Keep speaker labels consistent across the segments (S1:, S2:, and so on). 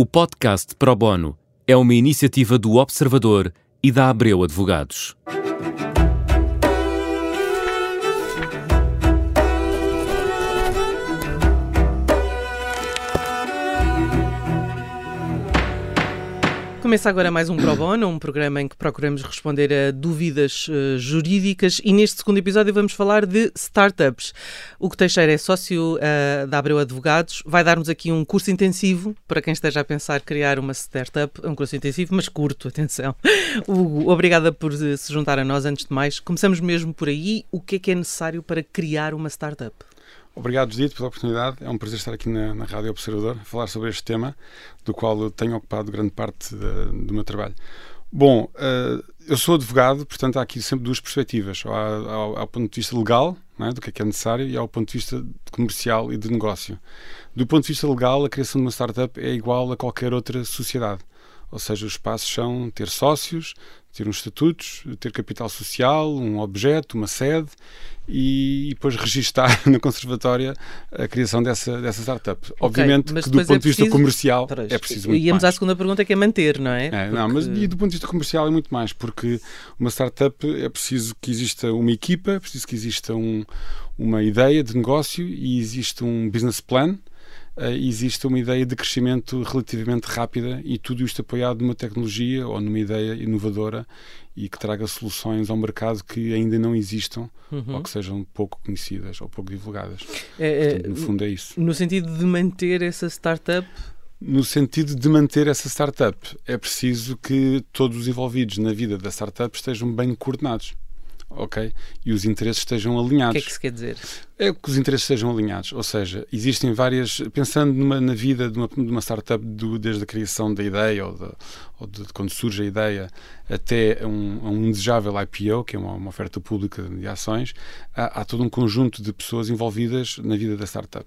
S1: O podcast Pro Bono é uma iniciativa do Observador e da Abreu Advogados.
S2: Começa agora mais um Pro Bono, um programa em que procuramos responder a dúvidas uh, jurídicas e neste segundo episódio vamos falar de startups. O que Teixeira é sócio uh, da Abreu Advogados, vai dar-nos aqui um curso intensivo para quem esteja a pensar criar uma startup, um curso intensivo, mas curto, atenção. Hugo, obrigada por eh, se juntar a nós antes de mais. Começamos mesmo por aí. O que é que é necessário para criar uma startup?
S3: Obrigado, Dito, pela oportunidade. É um prazer estar aqui na, na Rádio Observador a falar sobre este tema, do qual eu tenho ocupado grande parte de, do meu trabalho. Bom, uh, eu sou advogado, portanto há aqui sempre duas perspectivas. Há, ao, ao ponto de vista legal, é? do que é que é necessário, e ao ponto de vista comercial e de negócio. Do ponto de vista legal, a criação de uma startup é igual a qualquer outra sociedade. Ou seja, os passos são ter sócios, ter uns estatutos, ter capital social, um objeto, uma sede e, depois registar na conservatória a criação dessa, dessa startup. Okay, Obviamente que do ponto é de vista comercial é preciso muito
S2: Íamos
S3: mais.
S2: à segunda pergunta que é manter, não é? é
S3: porque... Não, mas e do ponto de vista comercial é muito mais, porque uma startup é preciso que exista uma equipa, é preciso que exista um, uma ideia de negócio e existe um business plan existe uma ideia de crescimento relativamente rápida e tudo isto apoiado numa tecnologia ou numa ideia inovadora e que traga soluções ao mercado que ainda não existam uhum. ou que sejam pouco conhecidas ou pouco divulgadas. É, Portanto, no fundo é isso.
S2: No sentido de manter essa startup
S3: no sentido de manter essa startup, é preciso que todos os envolvidos na vida da startup estejam bem coordenados ok? E os interesses estejam alinhados. O
S2: que é que isso quer dizer?
S3: É que os interesses estejam alinhados, ou seja, existem várias. Pensando numa, na vida de uma, de uma startup, do, desde a criação da ideia ou, de, ou de, quando surge a ideia até um, um desejável IPO, que é uma, uma oferta pública de ações, há, há todo um conjunto de pessoas envolvidas na vida da startup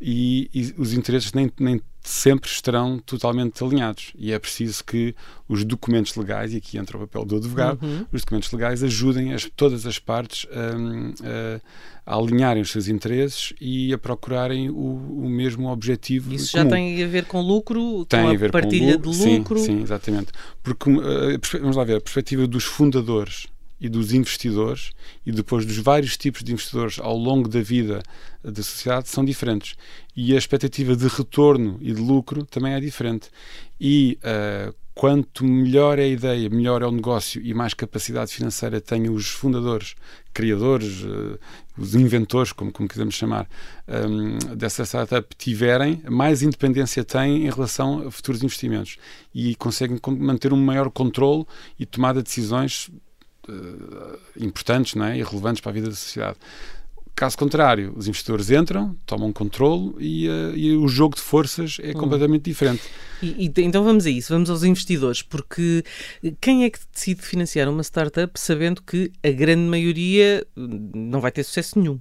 S3: e, e, os interesses nem, nem sempre estarão totalmente alinhados e é preciso que os documentos legais, e aqui entra o papel do advogado, uhum. os documentos legais ajudem as, todas as partes a, a, alinharem os seus interesses e a procurarem o, o mesmo objetivo
S2: Isso
S3: comum.
S2: já tem a ver com lucro, tem com a, a ver partilha com lucro, de lucro?
S3: Sim, sim, exatamente. Porque, uh, vamos lá ver, a perspectiva dos fundadores e dos investidores e depois dos vários tipos de investidores ao longo da vida da sociedade são diferentes. E a expectativa de retorno e de lucro também é diferente. E uh, quanto melhor é a ideia, melhor é o negócio e mais capacidade financeira têm os fundadores, criadores, uh, os inventores, como, como quisermos chamar, um, dessa startup tiverem, mais independência têm em relação a futuros investimentos. E conseguem manter um maior controle e tomada de decisões uh, importantes não é? e relevantes para a vida da sociedade. Caso contrário, os investidores entram, tomam controle e, uh, e o jogo de forças é hum. completamente diferente.
S2: E, e, então vamos a isso, vamos aos investidores, porque quem é que decide financiar uma startup sabendo que a grande maioria não vai ter sucesso nenhum?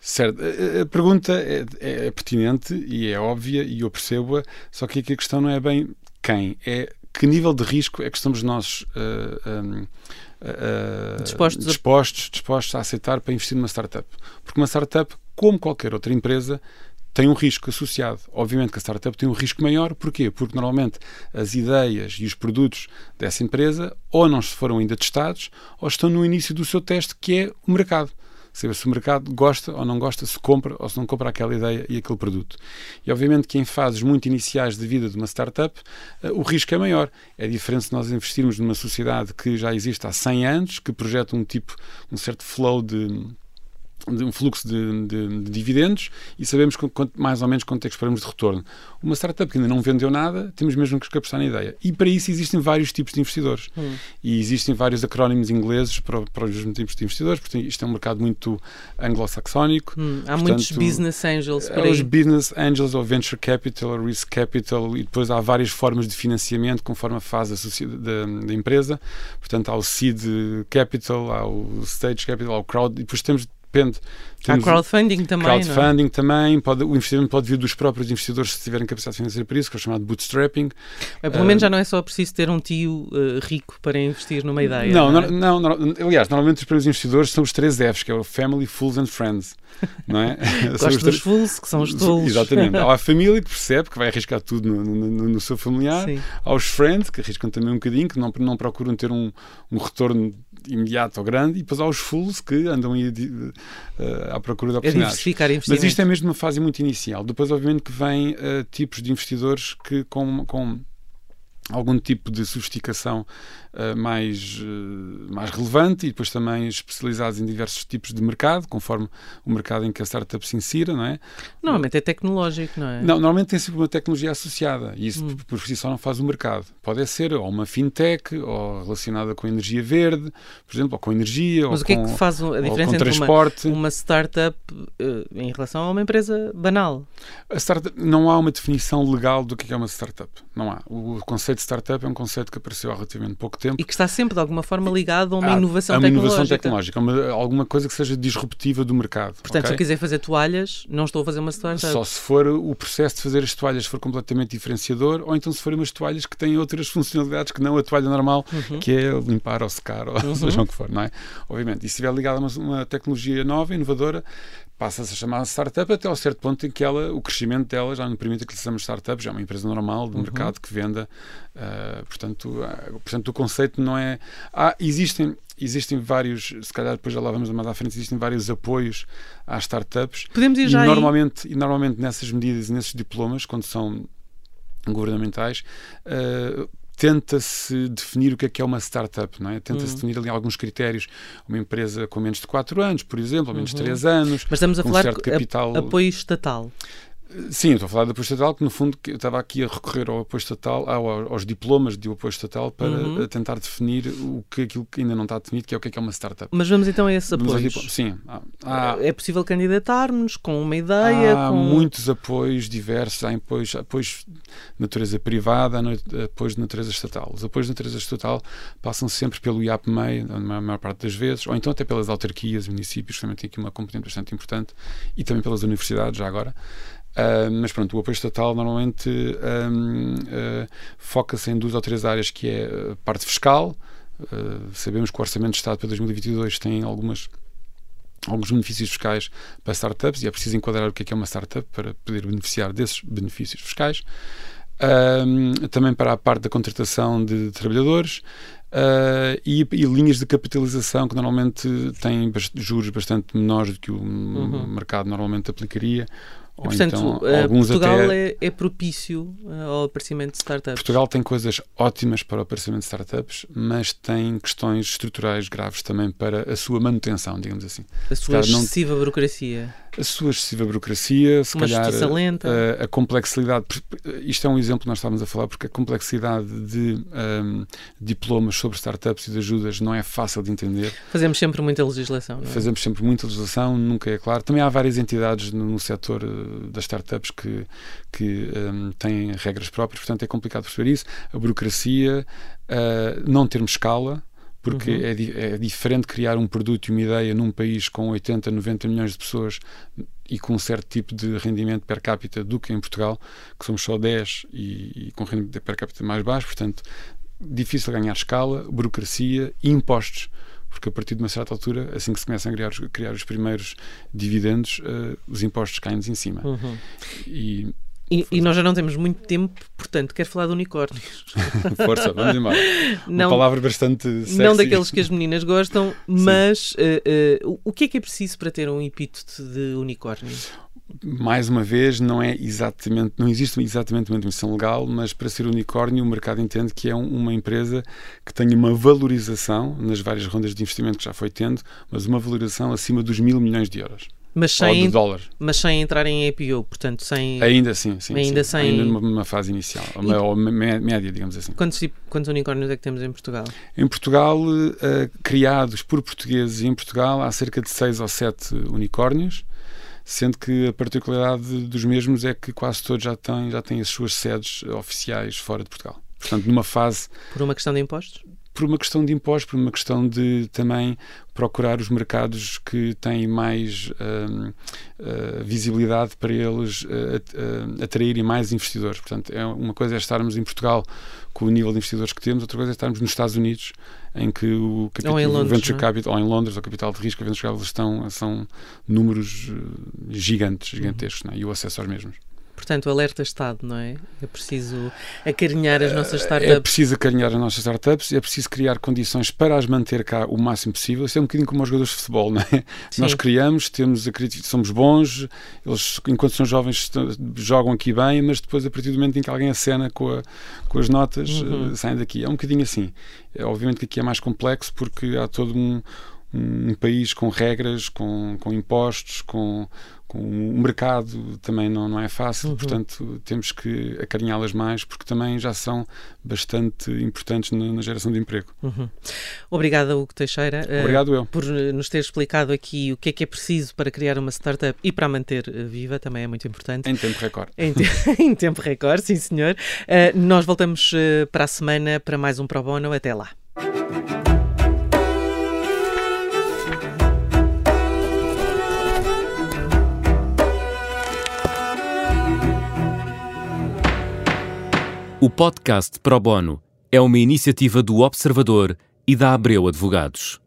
S3: Certo, a pergunta é, é, é pertinente e é óbvia e eu percebo-a, só que aqui a questão não é bem quem, é que nível de risco é que estamos nós uh, um,
S2: uh, dispostos,
S3: dispostos, a... dispostos a aceitar para investir numa startup. Porque uma startup, como qualquer outra empresa, tem um risco associado. Obviamente que a startup tem um risco maior, porquê? Porque normalmente as ideias e os produtos dessa empresa ou não foram ainda testados ou estão no início do seu teste, que é o mercado saber se o mercado gosta ou não gosta, se compra ou se não compra aquela ideia e aquele produto. E obviamente que em fases muito iniciais de vida de uma startup, uh, o risco é maior. É diferente se nós investirmos numa sociedade que já existe há 100 anos, que projeta um tipo, um certo flow de um fluxo de, de, de, dividendos e sabemos quanto, mais ou menos quanto é que esperamos de retorno. Uma startup que ainda não vendeu nada, temos mesmo que apostar na ideia. E para isso existem vários tipos de investidores. Hum. E existem vários acrónimos ingleses para, para os mesmos tipos de investidores, porque isto é um mercado muito anglo-saxónico.
S2: Hum. Há Portanto, muitos business angels por
S3: aí. Os business angels, ou venture capital, ou risk capital, e depois há várias formas de financiamento conforme a fase da, da empresa. Portanto, há o seed capital, há o stage capital, há o crowd, e depois temos depende.
S2: Há crowdfunding também,
S3: é? Crowdfunding também, pode, o investimento pode vir dos próprios investidores se tiverem capacidade financeira para isso, que é o chamado bootstrapping.
S2: Mas, pelo uh, menos já não é só preciso ter um tio uh, rico para investir numa ideia.
S3: Não,
S2: não, é?
S3: não, não, aliás, normalmente os primeiros investidores são os três Fs, que é o Family, Fools and Friends. Não é?
S2: Gosto dos fools, que são os tolos.
S3: Exatamente. Há a família que percebe que vai arriscar tudo no, no, no seu familiar. Sim. Há os friends, que arriscam também um bocadinho, que não, não procuram ter um, um retorno imediato ou grande, e depois há os fools que andam aí uh, à procura de oportunidades.
S2: É
S3: Mas isto é mesmo uma fase muito inicial. Depois, obviamente, que vem uh, tipos de investidores que com, com algum tipo de sofisticação uh, mais, uh, mais relevante e depois também especializados em diversos tipos de mercado, conforme o mercado em que a startup se insira, não é?
S2: Normalmente é tecnológico, não é?
S3: Não, normalmente tem sempre uma tecnologia associada e isso hum. por si só não faz o mercado. Pode ser ou uma fintech ou relacionada com energia verde, por exemplo, ou com energia
S2: Mas
S3: ou
S2: o que
S3: com,
S2: é que faz a diferença entre transporte. Uma, uma startup uh, em relação a uma empresa banal?
S3: A startup, não há uma definição legal do que é uma startup. Não há. O conceito conceito de startup é um conceito que apareceu há relativamente pouco tempo.
S2: E que está sempre, de alguma forma, ligado a uma inovação a uma tecnológica.
S3: inovação tecnológica, uma, alguma coisa que seja disruptiva do mercado.
S2: Portanto,
S3: okay?
S2: se eu quiser fazer toalhas, não estou a fazer uma startup.
S3: Só se for o processo de fazer as toalhas for completamente diferenciador, ou então se forem umas toalhas que têm outras funcionalidades que não a toalha normal, uhum. que é limpar ou secar, ou uhum. seja o que for, não é? Obviamente, e se estiver ligado a uma, uma tecnologia nova, inovadora, passa-se a chamar startup até ao certo ponto em que ela, o crescimento dela já não permite que lhe chamemos startup, já é uma empresa normal de uhum. mercado que venda. Uh, portanto, uh, portanto, o conceito não é. Há, existem, existem vários, se calhar depois já lá vamos mais à frente, existem vários apoios às startups.
S2: Podemos ir já
S3: e normalmente, e normalmente nessas medidas, nesses diplomas, quando são governamentais, uh, tenta-se definir o que é que é uma startup, não é? Tenta-se uhum. definir ali alguns critérios. Uma empresa com menos de 4 anos, por exemplo, ou menos de 3 uhum. anos.
S2: Mas estamos a falar de capital... apoio estatal.
S3: Sim, estou a falar do apoio estatal, que no fundo eu estava aqui a recorrer ao apoio estatal, aos diplomas de apoio estatal, para uhum. tentar definir o que aquilo que ainda não está definido, que é o que é, que é uma startup.
S2: Mas vamos então a esses apoios.
S3: Sim.
S2: Há, é possível candidatar-nos com uma ideia?
S3: Há
S2: com...
S3: muitos apoios diversos, há apoios, apoios de natureza privada, há apoios de natureza estatal. Os apoios de natureza estatal passam sempre pelo IAPMEI, na maior parte das vezes, ou então até pelas autarquias, municípios, que também tem aqui uma componente bastante importante, e também pelas universidades, já agora. Uh, mas pronto, o apoio estatal normalmente um, uh, foca-se em duas ou três áreas, que é a parte fiscal. Uh, sabemos que o Orçamento de Estado para 2022 tem algumas alguns benefícios fiscais para startups e é preciso enquadrar o que é, que é uma startup para poder beneficiar desses benefícios fiscais. também para a parte da contratação de trabalhadores uh, e, e, linhas de capitalização que normalmente têm juros bastante menores do que o uhum. mercado normalmente aplicaria
S2: e, portanto, então, uh, Portugal até... é, é, propício uh, ao aparecimento de startups.
S3: Portugal tem coisas ótimas para o aparecimento de startups, mas tem questões estruturais graves também para a sua manutenção, digamos assim.
S2: A sua excessiva não... burocracia.
S3: A sua excessiva burocracia, se
S2: Uma
S3: calhar
S2: lenta.
S3: A, a, complexidade. Isto é um exemplo que nós estávamos a falar, porque a complexidade de um, diplomas sobre startups e de ajudas não é fácil de entender.
S2: Fazemos sempre muita legislação. É?
S3: Fazemos sempre muita legislação, nunca é claro. Também há várias entidades no, no setor das startups que, que um, têm regras próprias, portanto é complicado perceber isso. A burocracia, uh, não termos escala, porque uhum. é, é, diferente criar um produto e uma ideia num país com 80, 90 milhões de pessoas e com um certo tipo de rendimento per capita do que em Portugal, que somos só 10 e, e com rendimento per capita mais baixo, portanto, difícil ganhar escala, burocracia e impostos porque a partir de uma certa altura, assim que se começam a criar, criar os primeiros dividendos, uh, os impostos caem-nos em cima.
S2: Uhum. E, e, e, nós já não temos muito tempo, portanto, quero falar de unicórnios.
S3: Força, vamos embora. Não, Uma palavra bastante sexy.
S2: Não daqueles que as meninas gostam, mas uh, uh, o que é que é preciso para ter um epíteto de unicórnio?
S3: Mais uma vez, não é exatamente, não existe exatamente uma definição legal, mas para ser unicórnio o mercado entende que é um, uma empresa que tenha uma valorização nas várias rondas de investimento que já foi tendo, mas uma valorização acima dos mil milhões de euros.
S2: Mas sem,
S3: dólares.
S2: mas sem entrar em IPO, portanto, sem.
S3: Ainda sim, sim.
S2: Ainda
S3: sim.
S2: sem.
S3: Ainda numa fase inicial, e... ou média, digamos assim.
S2: Quantos, quantos unicórnios é que temos em Portugal?
S3: Em Portugal, uh, criados por portugueses em Portugal, há cerca de seis ou sete unicórnios sendo que a particularidade dos mesmos é que quase todos já têm, já têm as suas sedes oficiais fora de Portugal. Portanto, numa fase.
S2: Por uma questão de impostos?
S3: Por uma questão de impostos, por uma questão de também procurar os mercados que têm mais uh, uh, visibilidade para eles uh, atraírem mais investidores. Portanto, é uma coisa é estarmos em Portugal com o nível de investidores que temos, outra coisa é estarmos nos Estados Unidos, em que o capital,
S2: Londres,
S3: venture é? capital, ou em Londres, o capital de risco, venture capital estão, são números gigantes, gigantescos, uhum. é? e o acesso aos mesmos.
S2: Portanto, alerta Estado, não é? É preciso acarinhar as nossas startups.
S3: É preciso acarinhar as nossas startups e é preciso criar condições para as manter cá o máximo possível. Isso é um bocadinho como os jogadores de futebol, não é? Sim. Nós criamos, temos, somos bons, eles, enquanto são jovens, jogam aqui bem, mas depois, a partir do momento em que alguém acena com, a, com as notas, uhum. uh, saem daqui. É um bocadinho assim. É, obviamente que aqui é mais complexo porque há todo um um país com regras, com, com impostos, com, com o mercado também não, não é fácil, uhum. portanto temos que acarinhá-las mais porque também já são bastante importantes na, na geração de emprego.
S2: Uhum. Obrigada, Hugo Teixeira,
S3: eh, Obrigado uh, eu.
S2: por nos ter explicado aqui o que é que é preciso para criar uma startup e para a manter eh, viva, também é muito importante.
S3: Em tempo recorde.
S2: Em, te em tempo recorde, sim senhor. Uh, nós voltamos uh, para a semana para mais um Pro Bono. Até lá.
S1: O podcast Pro Bono é uma iniciativa do Observador e da Abreu Advogados.